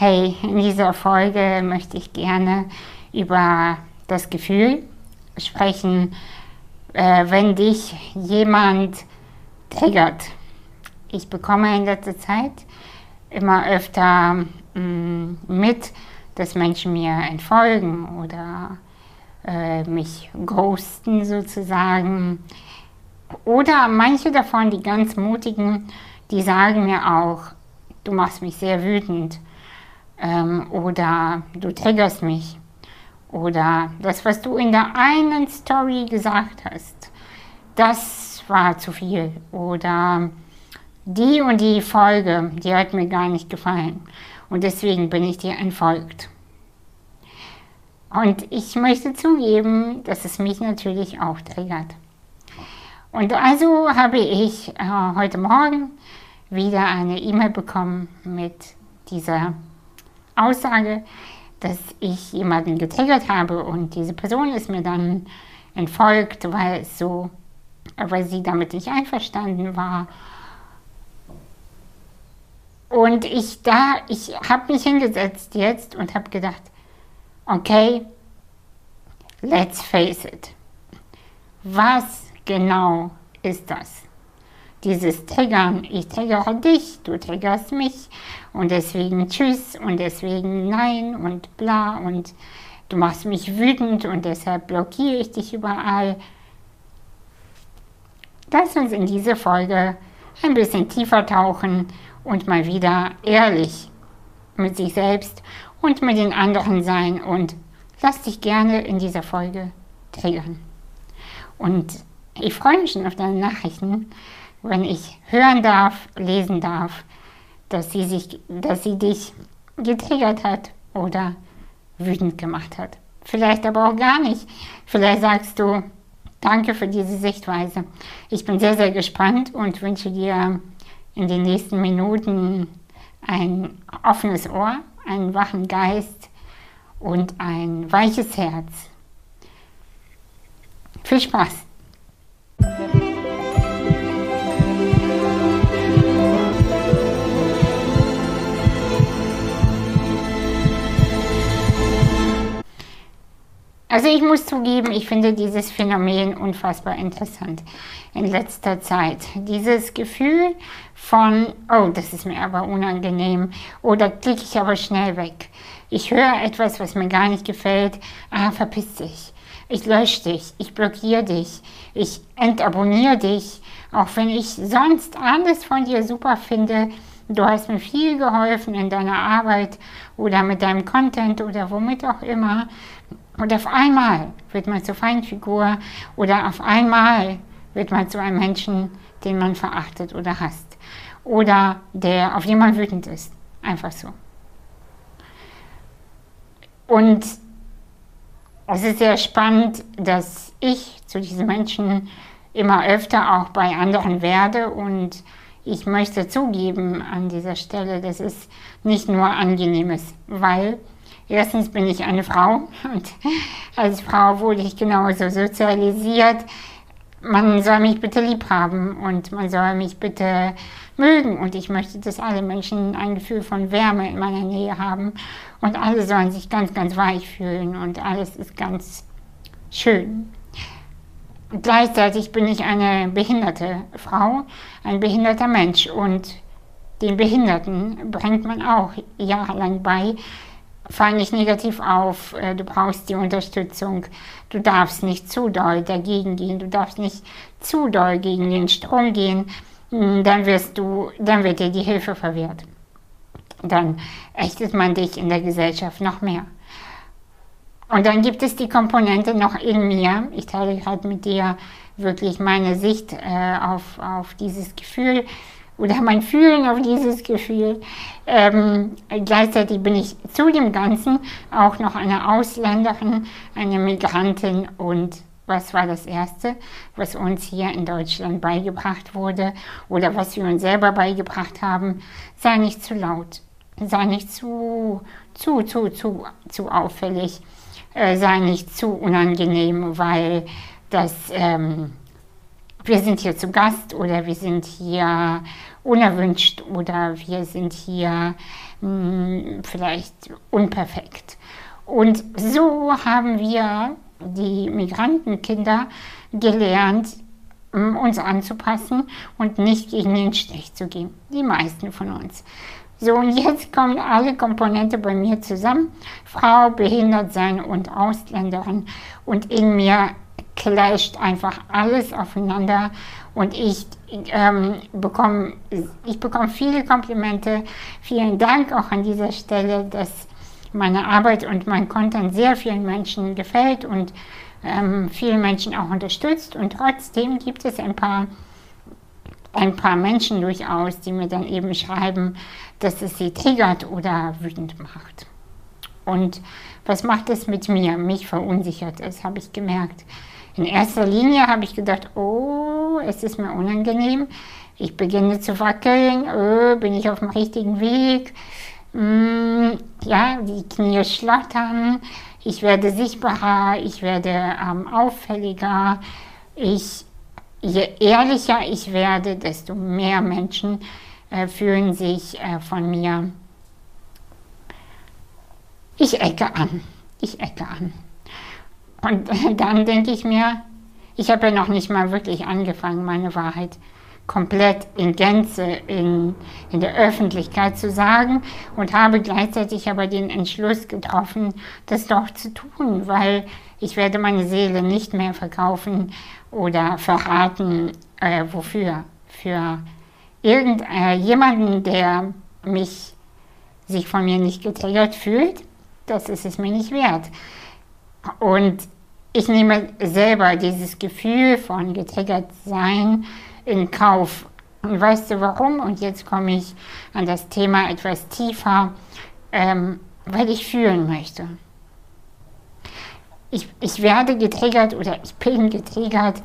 Hey, in dieser Folge möchte ich gerne über das Gefühl sprechen, äh, wenn dich jemand triggert. Ich bekomme in letzter Zeit immer öfter mh, mm, mit, dass Menschen mir entfolgen oder äh, mich ghosten sozusagen. Oder manche davon, die ganz mutigen, die sagen mir auch, du machst mich sehr wütend ähm, oder du triggerst mich oder das, was du in der einen Story gesagt hast, das war zu viel oder die und die Folge, die hat mir gar nicht gefallen und deswegen bin ich dir entfolgt. Und ich möchte zugeben, dass es mich natürlich auch triggert. Und also habe ich äh, heute Morgen wieder eine E-Mail bekommen mit dieser Aussage, dass ich jemanden getriggert habe und diese Person ist mir dann entfolgt, weil es so, weil sie damit nicht einverstanden war. Und ich da, ich habe mich hingesetzt jetzt und habe gedacht, okay, let's face it. Was genau ist das? dieses Triggern, ich triggere dich, du triggerst mich und deswegen tschüss und deswegen nein und bla und du machst mich wütend und deshalb blockiere ich dich überall. Lass uns in diese Folge ein bisschen tiefer tauchen und mal wieder ehrlich mit sich selbst und mit den anderen sein und lass dich gerne in dieser Folge triggern. Und ich freue mich schon auf deine Nachrichten wenn ich hören darf, lesen darf, dass sie, sich, dass sie dich getriggert hat oder wütend gemacht hat. Vielleicht aber auch gar nicht. Vielleicht sagst du, danke für diese Sichtweise. Ich bin sehr, sehr gespannt und wünsche dir in den nächsten Minuten ein offenes Ohr, einen wachen Geist und ein weiches Herz. Viel Spaß! Also ich muss zugeben, ich finde dieses Phänomen unfassbar interessant in letzter Zeit. Dieses Gefühl von, oh, das ist mir aber unangenehm oder klicke ich aber schnell weg. Ich höre etwas, was mir gar nicht gefällt, ah, verpiss dich. Ich lösche dich, ich blockiere dich, ich entabonniere dich, auch wenn ich sonst alles von dir super finde. Du hast mir viel geholfen in deiner Arbeit oder mit deinem Content oder womit auch immer. Und auf einmal wird man zur Feindfigur oder auf einmal wird man zu einem Menschen, den man verachtet oder hasst. Oder der, auf den man wütend ist. Einfach so. Und es ist sehr spannend, dass ich zu diesen Menschen immer öfter auch bei anderen werde und ich möchte zugeben an dieser Stelle, dass es nicht nur angenehm ist, weil Erstens bin ich eine Frau und als Frau wurde ich genauso sozialisiert. Man soll mich bitte lieb haben und man soll mich bitte mögen und ich möchte, dass alle Menschen ein Gefühl von Wärme in meiner Nähe haben und alle sollen sich ganz, ganz weich fühlen und alles ist ganz schön. gleichzeitig bin ich eine behinderte Frau, ein behinderter Mensch und den Behinderten bringt man auch jahrelang bei, fall nicht negativ auf, äh, du brauchst die Unterstützung, du darfst nicht zu doll dagegen gehen, du darfst nicht zu doll gegen den Strom gehen, hm, dann wirst du, dann wird dir die Hilfe verwehrt. Dann ächtet man dich in der Gesellschaft noch mehr. Und dann gibt es die Komponente noch in mir. Ich teile gerade mit dir wirklich meine Sicht äh, auf, auf dieses Gefühl oder mein Fühlen auf dieses Gefühl. Ähm, gleichzeitig bin ich zu dem Ganzen auch noch eine Ausländerin, eine Migrantin und was war das Erste, was uns hier in Deutschland beigebracht wurde oder was wir uns selber beigebracht haben? Sei nicht zu laut, sei nicht zu, zu, zu, zu, zu auffällig, äh, sei nicht zu unangenehm, weil das ähm, wir sind hier zu Gast oder wir sind hier unerwünscht oder wir sind hier mh, hm, vielleicht unperfekt. Und so haben wir die Migrantenkinder gelernt, hm, uns anzupassen und nicht gegen den Stich zu gehen. Die meisten von uns. So, und jetzt kommen alle Komponente bei mir zusammen. Frau, Behindertsein und Ausländerin. Und in mir clasht einfach alles aufeinander. Und ich ähm, bekomme ich bekomm viele Komplimente. Vielen Dank auch an dieser Stelle, dass meine Arbeit und mein Content sehr vielen Menschen gefällt und ähm, viele Menschen auch unterstützt. Und trotzdem gibt es ein paar ein paar Menschen durchaus, die mir dann eben schreiben, dass es sie triggert oder wütend macht. Und was macht es mit mir? Mich verunsichert es, habe ich gemerkt. In erster Linie habe ich gedacht, oh, es ist mir unangenehm. Ich beginne zu wackeln, oh, bin ich auf dem richtigen Weg? Mm, ja, die Knie schlottern, ich werde sichtbarer, ich werde ähm, auffälliger, ich je ehrlicher ich werde, desto mehr Menschen äh, fühlen sich äh, von mir. Ich ecke an. Ich ecke an. Und dann denke ich mir, ich habe ja noch nicht mal wirklich angefangen, meine Wahrheit komplett in Gänze in, in der Öffentlichkeit zu sagen und habe gleichzeitig aber den Entschluss getroffen, das doch zu tun, weil ich werde meine Seele nicht mehr verkaufen oder verraten, äh, wofür. Für irgendjemanden, äh, der mich, sich von mir nicht getriggert fühlt, das ist es mir nicht wert. Und ich nehme selber dieses Gefühl von getriggert sein in Kauf. Und weißt du warum? Und jetzt komme ich an das Thema etwas tiefer, ähm, weil ich fühlen möchte. Ich, ich werde getriggert oder ich bin getriggert.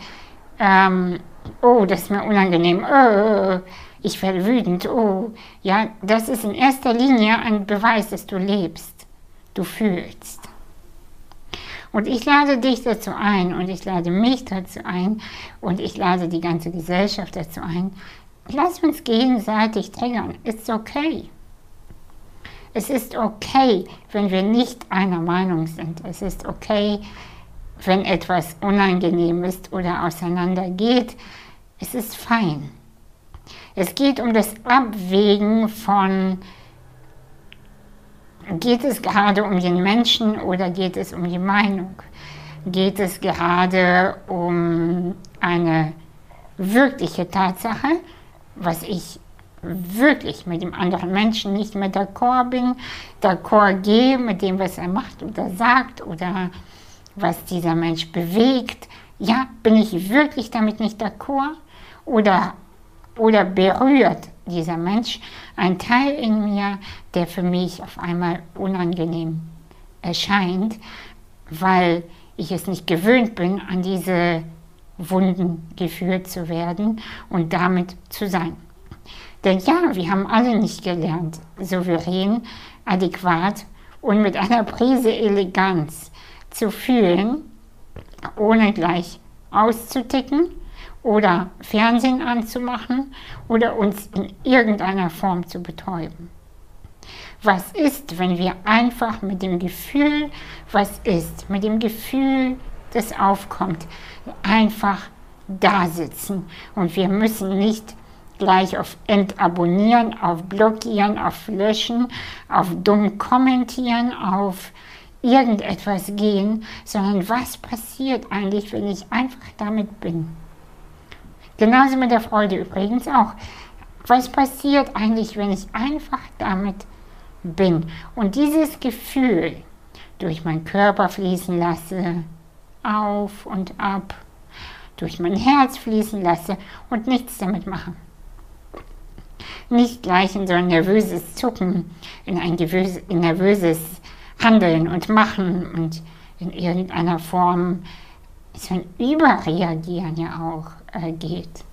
Ähm, oh, das ist mir unangenehm. Oh, ich werde wütend. Oh, ja, das ist in erster Linie ein Beweis, dass du lebst. Du fühlst. Und ich lade dich dazu ein und ich lade mich dazu ein und ich lade die ganze Gesellschaft dazu ein. Lass uns gegenseitig triggern. It's okay. Es ist okay, wenn wir nicht einer Meinung sind. Es ist okay, wenn etwas unangenehm ist oder auseinandergeht. Es ist fein. Es geht um das Abwägen von Geht es gerade um den Menschen oder geht es um die Meinung? Geht es gerade um eine wirkliche Tatsache, was ich wirklich mit dem anderen Menschen nicht mehr d'accord bin, d'accord gehe mit dem, was er macht oder sagt oder was dieser Mensch bewegt. Ja, bin ich wirklich damit nicht d'accord? Oder, oder berührt dieser Mensch ein Teil in mir, der für mich auf einmal unangenehm erscheint, weil ich es nicht gewöhnt bin, an diese Wunden geführt zu werden und damit zu sein. Denn ja, wir haben alle nicht gelernt, souverän, adäquat und mit einer Prise Eleganz zu fühlen, ohne gleich auszuticken oder Fernsehen anzumachen oder uns in irgendeiner Form zu betäuben. Was ist, wenn wir einfach mit dem Gefühl, was ist, mit dem Gefühl, das aufkommt, einfach da sitzen und wir müssen nicht gleich auf Entabonnieren, auf Blockieren, auf Löschen, auf dumm kommentieren, auf irgendetwas gehen, sondern was passiert eigentlich, wenn ich einfach damit bin? Genauso mit der Freude übrigens auch. Was passiert eigentlich, wenn ich einfach damit bin und dieses Gefühl durch meinen Körper fließen lasse, auf und ab, durch mein Herz fließen lasse und nichts damit mache? Nicht gleich in so ein nervöses Zucken, in ein nervöses Handeln und Machen und in irgendeiner Form so ein Überreagieren ja auch äh, geht.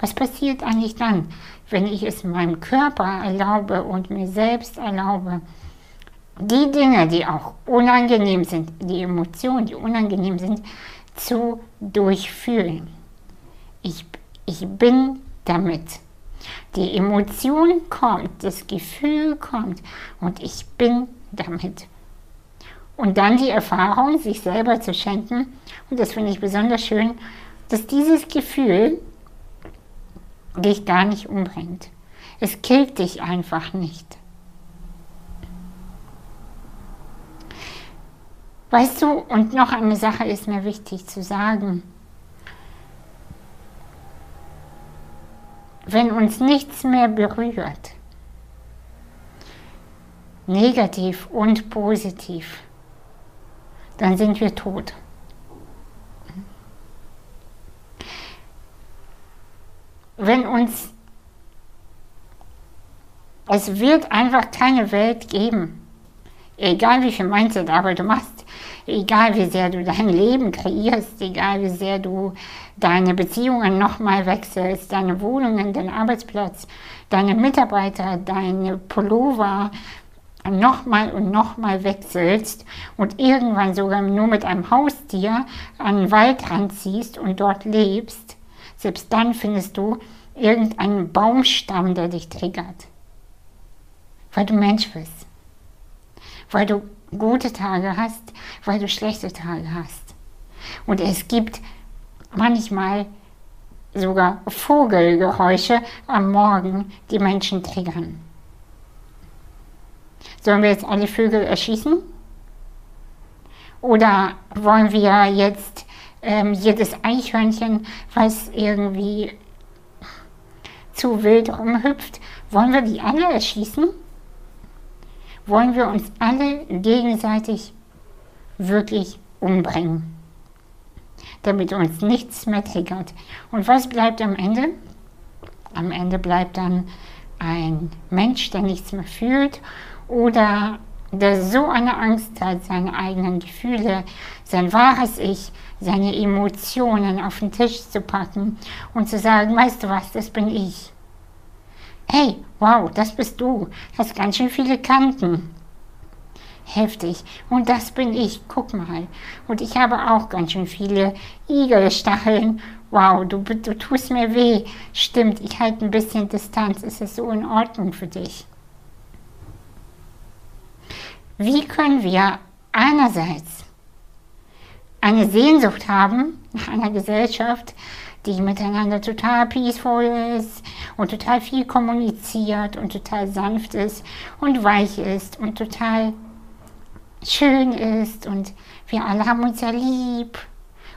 Was passiert eigentlich dann, wenn ich es meinem Körper erlaube und mir selbst erlaube, die Dinge, die auch unangenehm sind, die Emotionen, die unangenehm sind, zu durchfühlen? Ich, ich bin damit. Die Emotion kommt, das Gefühl kommt und ich bin damit. Und dann die Erfahrung, sich selber zu schenken, und das finde ich besonders schön, dass dieses Gefühl dich gar nicht umbringt. Es killt dich einfach nicht. Weißt du, und noch eine Sache ist mir wichtig zu sagen. Wenn uns nichts mehr berührt, negativ und positiv, dann sind wir tot. Wenn uns, es wird einfach keine Welt geben, egal wie viel Mindset-Arbeit du machst, egal wie sehr du dein Leben kreierst, egal wie sehr du deine Beziehungen nochmal wechselst, deine Wohnungen, deinen Arbeitsplatz, deine Mitarbeiter, deine Pullover nochmal und nochmal wechselst und irgendwann sogar nur mit einem Haustier an den Waldrand ziehst und dort lebst, selbst dann findest du irgendeinen Baumstamm, der dich triggert. Weil du Mensch bist. Weil du gute Tage hast, weil du schlechte Tage hast. Und es gibt manchmal sogar Vogelgeräusche am Morgen, die Menschen triggern. Sollen wir jetzt alle Vögel erschießen? Oder wollen wir jetzt ähm, jedes Eichhörnchen, was irgendwie zu wild rumhüpft, wollen wir die alle erschießen? wollen wir uns alle gegenseitig wirklich umbringen, damit uns nichts mehr triggert. Und was bleibt am Ende? Am Ende bleibt dann ein Mensch, der nichts mehr fühlt oder der so eine Angst hat, seine eigenen Gefühle, sein wahres Ich, seine Emotionen auf den Tisch zu packen und zu sagen, weißt du was, das bin ich. Hey, wow, das bist du. Hast ganz schön viele Kanten. Heftig. Und das bin ich. Guck mal. Und ich habe auch ganz schön viele Igelstacheln. Wow, du, du tust mir weh. Stimmt, ich halte ein bisschen Distanz. Ist es so in Ordnung für dich? Wie können wir einerseits eine Sehnsucht haben nach einer Gesellschaft, die miteinander total peaceful ist und total viel kommuniziert und total sanft ist und weich ist und total schön ist und wir alle haben uns ja lieb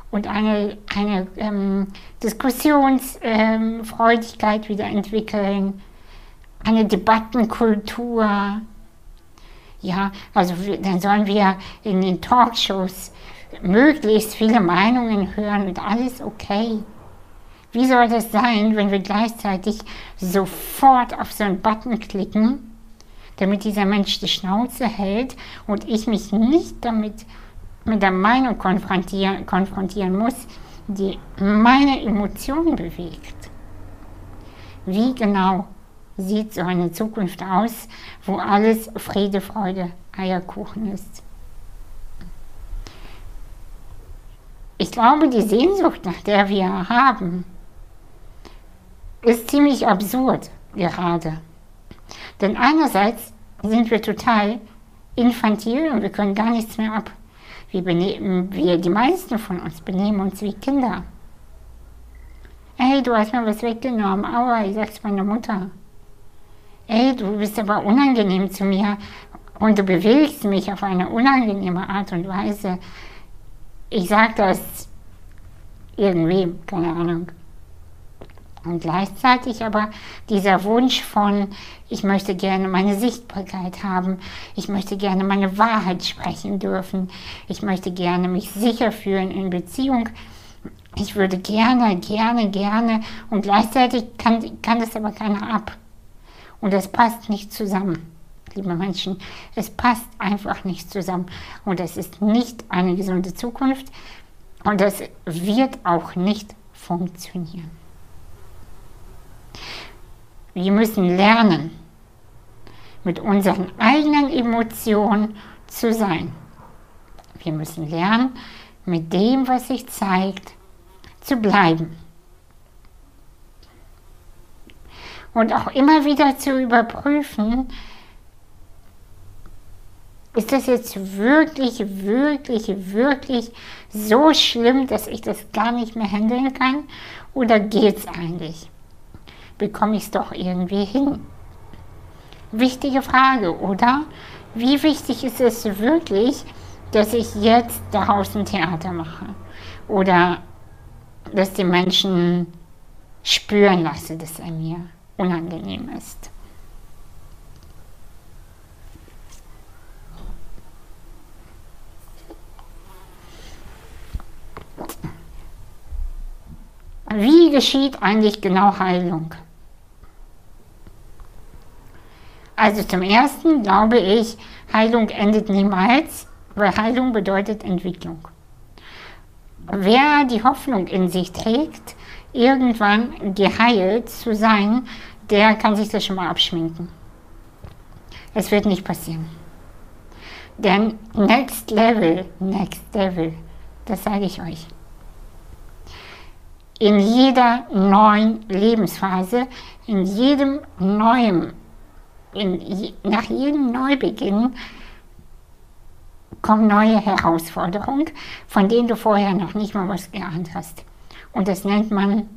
und eine, eine ähm, Diskussionsfreudigkeit ähm, wieder entwickeln, eine Debattenkultur. Ja, also dann sollen wir in den Talkshows möglichst viele Meinungen hören und alles okay. Wie soll das sein, wenn wir gleichzeitig sofort auf so einen Button klicken, damit dieser Mensch die Schnauze hält und ich mich nicht damit mit der Meinung konfrontieren, konfrontieren muss, die meine Emotionen bewegt? Wie genau sieht so eine Zukunft aus, wo alles Friede, Freude, Eierkuchen ist? Ich glaube, die Sehnsucht, nach der wir haben, ist ziemlich absurd gerade. Denn einerseits sind wir total infantil und wir können gar nichts mehr ab. Wir, benehmen, wir, die meisten von uns benehmen uns wie Kinder. Ey, du hast mir was weggenommen. Aua, ich sag's meiner Mutter. Ey, du bist aber unangenehm zu mir und du bewegst mich auf eine unangenehme Art und Weise. Ich sag das irgendwie, keine Ahnung. Und gleichzeitig aber dieser Wunsch von, ich möchte gerne meine Sichtbarkeit haben, ich möchte gerne meine Wahrheit sprechen dürfen, ich möchte gerne mich sicher fühlen in Beziehung, ich würde gerne, gerne, gerne und gleichzeitig kann, kann das aber keiner ab. Und das passt nicht zusammen, liebe Menschen. Es passt einfach nicht zusammen. Und es ist nicht eine gesunde Zukunft und das wird auch nicht funktionieren. Wir müssen lernen, mit unseren eigenen Emotionen zu sein. Wir müssen lernen, mit dem, was sich zeigt, zu bleiben. Und auch immer wieder zu überprüfen, ist das jetzt wirklich, wirklich, wirklich so schlimm, dass ich das gar nicht mehr handeln kann? Oder geht es eigentlich? Bekomme ich es doch irgendwie hin? Wichtige Frage, oder? Wie wichtig ist es wirklich, dass ich jetzt daraus ein Theater mache? Oder dass die Menschen spüren lasse, dass er mir unangenehm ist? Wie geschieht eigentlich genau Heilung? Also zum Ersten glaube ich, Heilung endet niemals, weil Heilung bedeutet Entwicklung. Wer die Hoffnung in sich trägt, irgendwann geheilt zu sein, der kann sich das schon mal abschminken. Es wird nicht passieren. Denn Next Level, Next Level, das sage ich euch in jeder neuen Lebensphase, in jedem neuen, in, nach jedem Neubeginn kommen neue Herausforderungen, von denen du vorher noch nicht mal was geahnt hast. Und das nennt man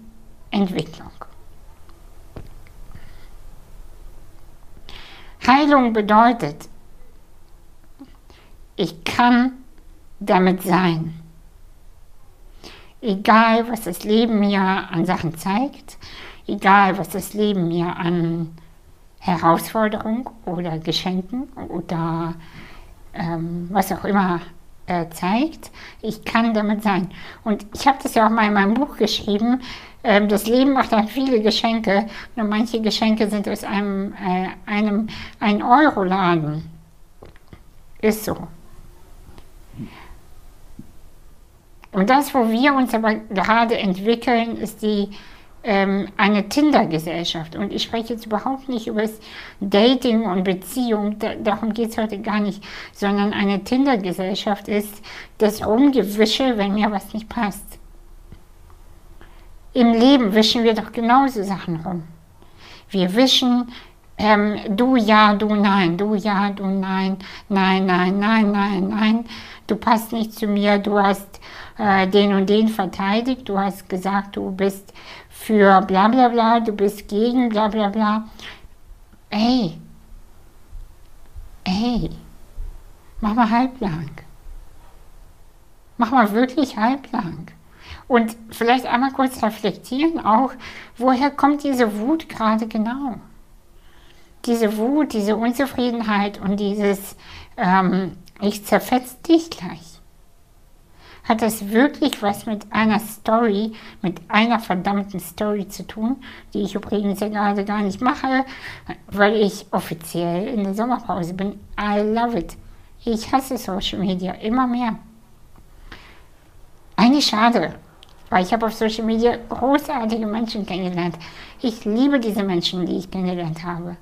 Entwicklung. Heilung bedeutet, ich kann damit sein. Egal was das Leben mir an Sachen zeigt, egal was das Leben mir an Herausforderungen oder Geschenken oder ähm, was auch immer äh, zeigt, ich kann damit sein. Und ich habe das ja auch mal in meinem Buch geschrieben, äh, das Leben macht dann viele Geschenke, nur manche Geschenke sind aus einem, äh, einem 1-Euro-Laden. Ist so. Und das, wo wir uns aber gerade entwickeln, ist die, ähm, eine Tinder-Gesellschaft. Und ich spreche jetzt überhaupt nicht über das Dating und Beziehung, da, darum geht es heute gar nicht, sondern eine Tinder-Gesellschaft ist das Rumgewische, wenn mir was nicht passt. Im Leben wischen wir doch genauso Sachen rum. Wir wischen ähm, du ja, du nein, du ja, du nein, nein, nein, nein, nein, nein, du passt nicht zu mir, du hast äh, den und den verteidigt, du hast gesagt, du bist für bla bla bla, du bist gegen bla bla bla. Ey, ey, mach mal halblang. Mach mal wirklich halblang. Und vielleicht einmal kurz reflektieren auch, woher kommt diese Wut gerade genau? Diese Wut, diese Unzufriedenheit und dieses, ähm, ich zerfetze dich gleich hat das wirklich was mit einer Story, mit einer verdammten Story zu tun, die ich übrigens ja gerade gar nicht mache, weil ich offiziell in der Sommerpause bin. I love it. Ich hasse Social Media immer mehr. Eigentlich schade, weil ich habe auf Social Media großartige Menschen kennengelernt. Ich liebe diese Menschen, die ich kennengelernt habe.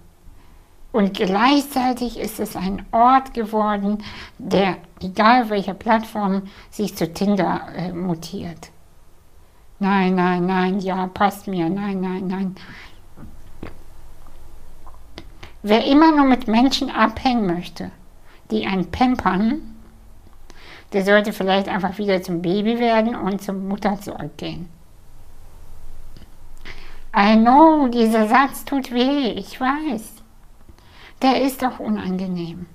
Und gleichzeitig ist es ein Ort geworden, der, egal welcher Plattform, sich zu Tinder äh, mutiert. Nein, nein, nein, ja, passt mir, nein, nein, nein. Wer immer nur mit Menschen abhängen möchte, die einen pampern, der sollte vielleicht einfach wieder zum Baby werden und zur Mutter zurückgehen. I know, dieser Satz tut weh, ich weiß der ist doch unangenehm.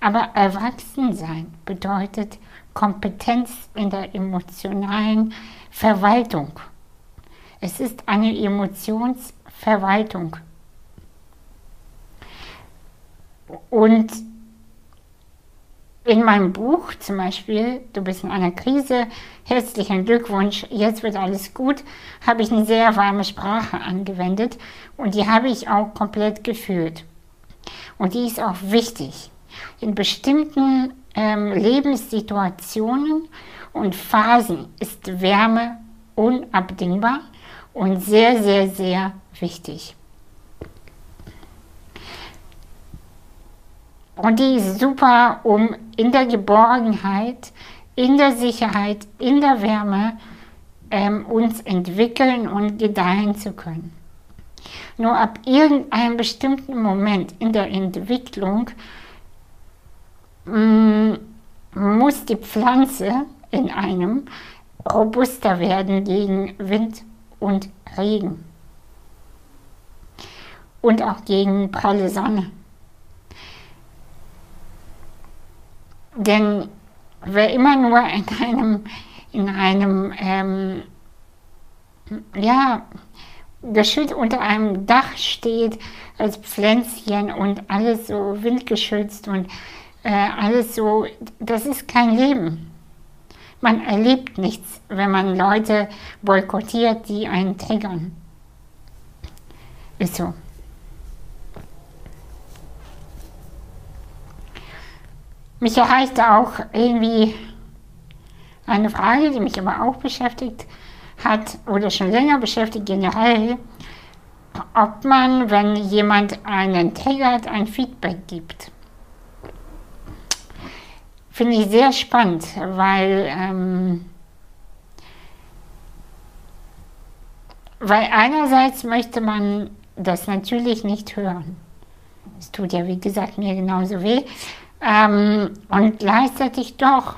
Aber Erwachsensein bedeutet Kompetenz in der emotionalen Verwaltung. Es ist eine Emotionsverwaltung. Und in meinem Buch zum Beispiel, du bist in einer Krise, herzlichen Glückwunsch, jetzt wird alles gut, habe ich eine sehr warme Sprache angewendet und die habe ich auch komplett gefühlt. Und die ist auch wichtig. In bestimmten ähm, Lebenssituationen und Phasen ist Wärme unabdingbar und sehr, sehr, sehr wichtig. Und die ist super, um in der Geborgenheit, in der Sicherheit, in der Wärme ähm, uns entwickeln und gedeihen zu können. Nur ab irgendeinem bestimmten Moment in der Entwicklung mm, muss die Pflanze in einem robuster werden gegen Wind und Regen und auch gegen pralle Sonne. Denn wer immer nur in einem, in einem ähm, ja, geschützt unter einem Dach steht als Pflänzchen und alles so windgeschützt und äh, alles so, das ist kein Leben. Man erlebt nichts, wenn man Leute boykottiert, die einen triggern. Ist so. Mich erreichte auch irgendwie eine Frage, die mich aber auch beschäftigt hat oder schon länger beschäftigt generell, ob man, wenn jemand einen triggert, ein Feedback gibt. Finde ich sehr spannend, weil, ähm, weil einerseits möchte man das natürlich nicht hören. Es tut ja, wie gesagt, mir genauso weh. Ähm, und gleichzeitig doch.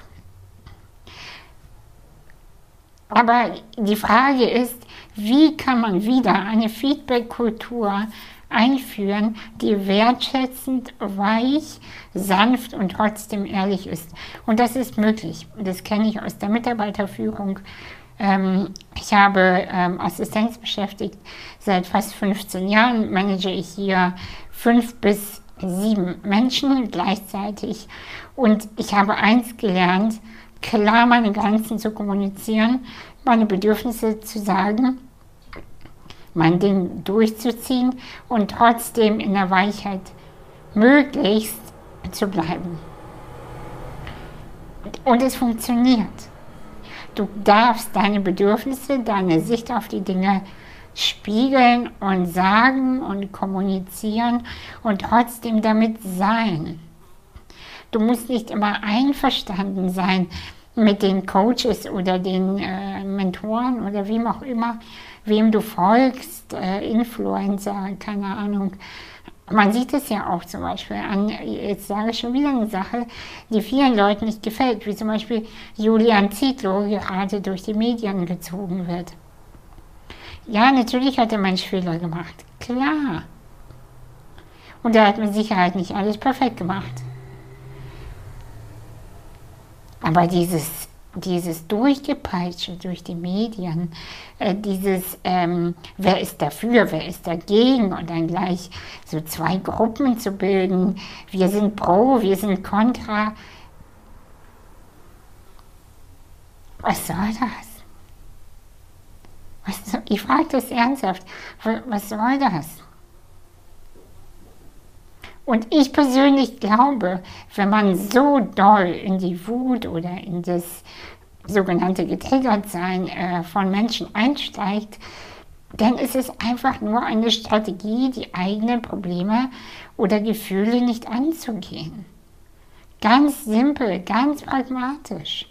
Aber die Frage ist, wie kann man wieder eine Feedback-Kultur einführen, die wertschätzend, weich, sanft und trotzdem ehrlich ist. Und das ist möglich. Das kenne ich aus der Mitarbeiterführung. Ähm, ich habe ähm, Assistenz beschäftigt. Seit fast 15 Jahren manage ich hier fünf bis sieben Menschen gleichzeitig. Und ich habe eins gelernt, klar meine Grenzen zu kommunizieren, meine Bedürfnisse zu sagen mein Ding durchzuziehen und trotzdem in der Weichheit möglichst zu bleiben. Und es funktioniert. Du darfst deine Bedürfnisse, deine Sicht auf die Dinge spiegeln und sagen und kommunizieren und trotzdem damit sein. Du musst nicht immer einverstanden sein mit den Coaches oder den äh, Mentoren oder wem auch immer, wem du folgst, äh, Influencer, keine Ahnung. Man sieht es ja auch zum Beispiel an, jetzt sage ich schon wieder eine Sache, die vielen Leuten nicht gefällt, wie zum Beispiel Julian Zietlow gerade durch die Medien gezogen wird. Ja, natürlich hat der Mensch Fehler gemacht, klar. Und er hat mit Sicherheit nicht alles perfekt gemacht. Aber dieses dieses Durchgepeitsche durch die Medien, äh, dieses, ähm, wer ist dafür, wer ist dagegen und dann gleich so zwei Gruppen zu bilden, wir sind pro, wir sind contra. Was soll das? Was, ich frage das ernsthaft, was soll das? Und ich persönlich glaube, wenn man so doll in die Wut oder in das sogenannte Getriggertsein äh, von Menschen einsteigt, dann ist es einfach nur eine Strategie, die eigenen Probleme oder Gefühle nicht anzugehen. Ganz simpel, ganz pragmatisch.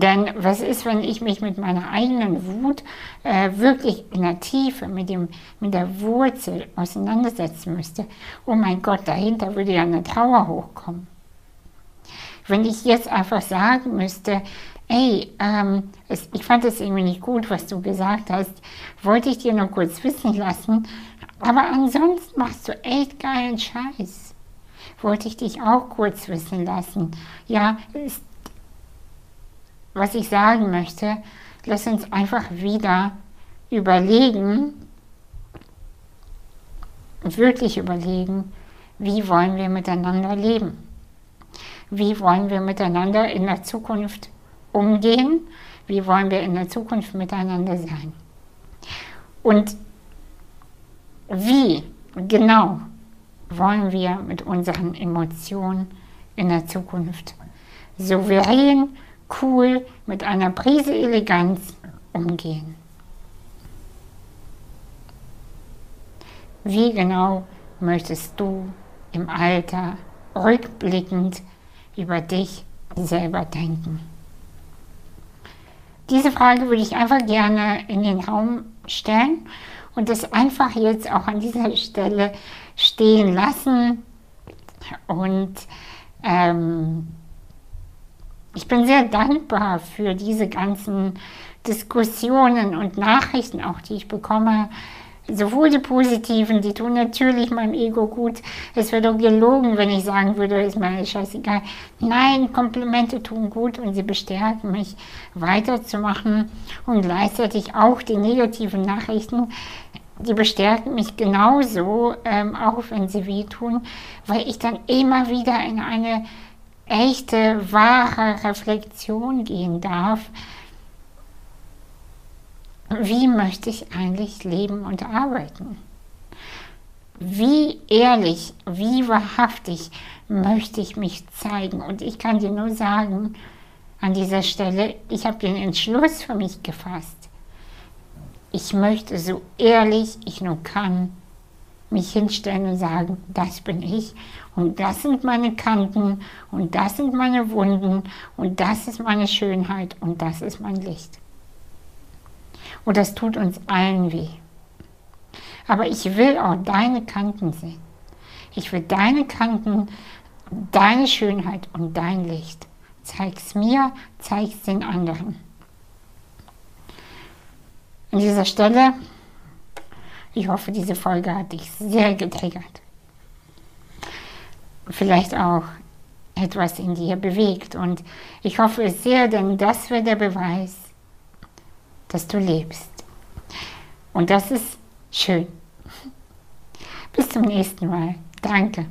Denn was ist, wenn ich mich mit meiner eigenen Wut äh, wirklich in der Tiefe, mit, dem, mit der Wurzel auseinandersetzen müsste? Oh mein Gott, dahinter würde ja eine Trauer hochkommen. Wenn ich jetzt einfach sagen müsste, ey, ähm, es, ich fand es irgendwie nicht gut, was du gesagt hast, wollte ich dir nur kurz wissen lassen, aber ansonsten machst du echt geilen Scheiß. Wollte ich dich auch kurz wissen lassen. Ja, ist was ich sagen möchte, lass uns einfach wieder überlegen, wirklich überlegen, wie wollen wir miteinander leben? Wie wollen wir miteinander in der Zukunft umgehen? Wie wollen wir in der Zukunft miteinander sein? Und wie genau wollen wir mit unseren Emotionen in der Zukunft souverän cool mit einer Prise Eleganz umgehen. Wie genau möchtest du im Alter rückblickend über dich selber denken? diese Frage würde ich einfach gerne in den Raum stellen und das einfach jetzt auch an dieser Stelle stehen lassen. Und ähm, ich bin sehr dankbar für diese ganzen Diskussionen und Nachrichten auch, die ich bekomme sowohl die positiven, die tun natürlich meinem Ego gut. Es wäre doch gelogen, wenn ich sagen würde, ist mir scheißegal. Nein, Komplimente tun gut und sie bestärken mich, weiterzumachen. Und gleichzeitig auch die negativen Nachrichten, die bestärken mich genauso, ähm, auch wenn sie wehtun, weil ich dann immer wieder in eine echte, wahre Reflexion gehen darf wie möchte ich eigentlich leben und arbeiten? Wie ehrlich, wie wahrhaftig möchte ich mich zeigen? Und ich kann dir nur sagen, an dieser Stelle, ich habe den Entschluss für mich gefasst. Ich möchte so ehrlich ich nur kann mich hinstellen und sagen, das bin ich und das sind meine Kanten und das sind meine Wunden und das ist meine Schönheit und das ist mein Licht. Und das tut uns allen weh. Aber ich will auch deine Kanten sehen. Ich will deine Kanten, deine Schönheit und dein Licht. Zeig's mir, zeig's den anderen. An dieser Stelle, ich hoffe, diese Folge hat dich sehr getriggert. Vielleicht auch etwas in dir bewegt. Und ich hoffe es sehr, denn das wäre der Beweis, dass du lebst. Und das ist schön. Bis zum nächsten Mal. Danke.